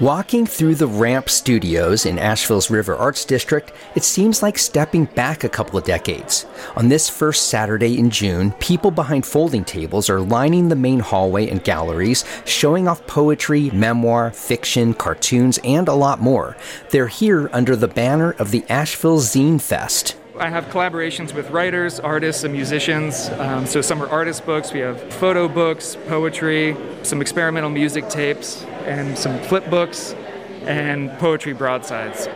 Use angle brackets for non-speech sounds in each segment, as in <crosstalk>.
Walking through the Ramp Studios in Asheville's River Arts District, it seems like stepping back a couple of decades. On this first Saturday in June, people behind folding tables are lining the main hallway and galleries, showing off poetry, memoir, fiction, cartoons, and a lot more. They're here under the banner of the Asheville Zine Fest. I have collaborations with writers, artists, and musicians. Um, so some are artist books, we have photo books, poetry, some experimental music tapes, and some flip books, and poetry broadsides.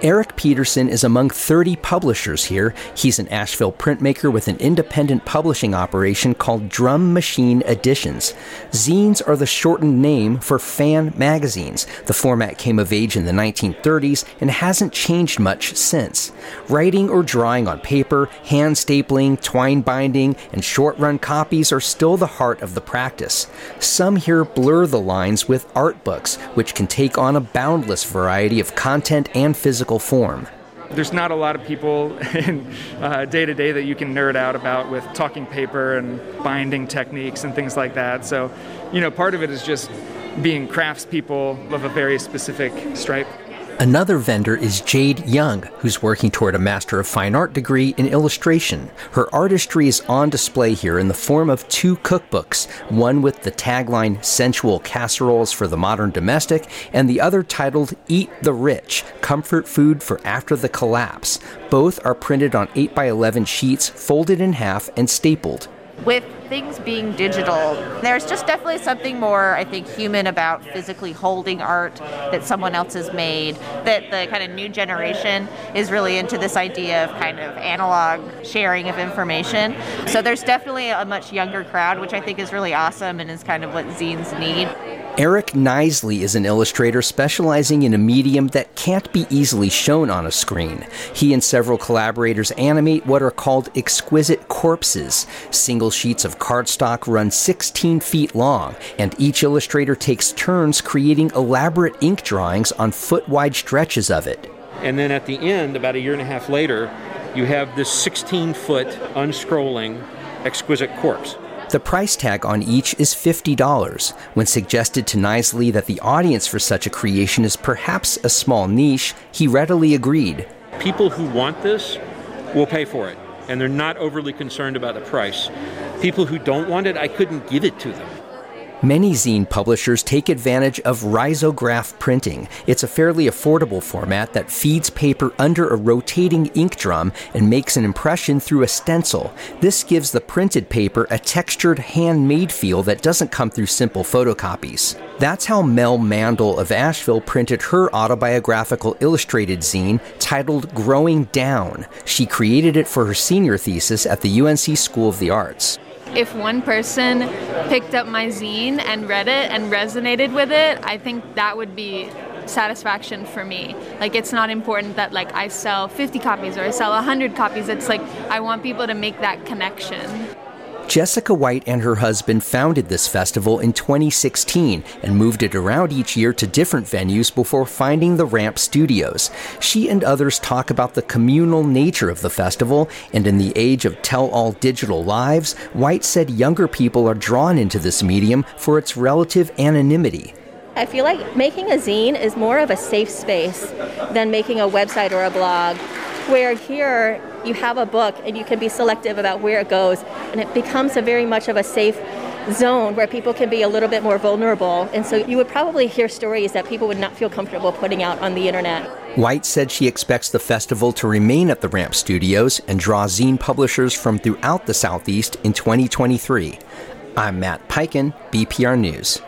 Eric Peterson is among 30 publishers here. He's an Asheville printmaker with an independent publishing operation called Drum Machine Editions. Zines are the shortened name for fan magazines. The format came of age in the 1930s and hasn't changed much since. Writing or drawing on paper, hand stapling, twine binding, and short run copies are still the heart of the practice. Some here blur the lines with art books, which can take on a boundless variety of content and physical physical form. There's not a lot of people <laughs> in day to day that you can nerd out about with talking paper and binding techniques and things like that. So, you know, part of it is just being craftspeople of a very specific stripe. Another vendor is Jade Young, who's working toward a Master of Fine Art degree in illustration. Her artistry is on display here in the form of two cookbooks, one with the tagline Sensual Casseroles for the Modern Domestic, and the other titled Eat the Rich Comfort Food for After the Collapse. Both are printed on 8x11 sheets, folded in half, and stapled with things being digital, there's just definitely something more, I think, human about physically holding art that someone else has made. That the kind of new generation is really into this idea of kind of analog sharing of information. So there's definitely a much younger crowd, which I think is really awesome and is kind of what zines need. Eric Knisely is an illustrator specializing in a medium that can't be easily shown on a screen. He and several collaborators animate what are called exquisite corpses. Single sheets of cardstock run 16 feet long, and each illustrator takes turns creating elaborate ink drawings on foot wide stretches of it. And then at the end, about a year and a half later, you have this 16 foot unscrolling exquisite corpse. The price tag on each is $50. When suggested to Knisely that the audience for such a creation is perhaps a small niche, he readily agreed. People who want this will pay for it, and they're not overly concerned about the price. People who don't want it, I couldn't give it to them. Many zine publishers take advantage of risograph printing. It's a fairly affordable format that feeds paper under a rotating ink drum and makes an impression through a stencil. This gives the printed paper a textured, handmade feel that doesn't come through simple photocopies. That's how Mel Mandel of Asheville printed her autobiographical illustrated zine titled Growing Down. She created it for her senior thesis at the UNC School of the Arts if one person picked up my zine and read it and resonated with it, I think that would be satisfaction for me. Like it's not important that like I sell 50 copies or I sell 100 copies. It's like I want people to make that connection. Jessica White and her husband founded this festival in 2016 and moved it around each year to different venues before finding the Ramp Studios. She and others talk about the communal nature of the festival, and in the age of tell all digital lives, White said younger people are drawn into this medium for its relative anonymity. I feel like making a zine is more of a safe space than making a website or a blog where here you have a book and you can be selective about where it goes, and it becomes a very much of a safe zone where people can be a little bit more vulnerable. And so you would probably hear stories that people would not feel comfortable putting out on the internet. White said she expects the festival to remain at the Ramp Studios and draw zine publishers from throughout the Southeast in 2023. I'm Matt Peiken, BPR News.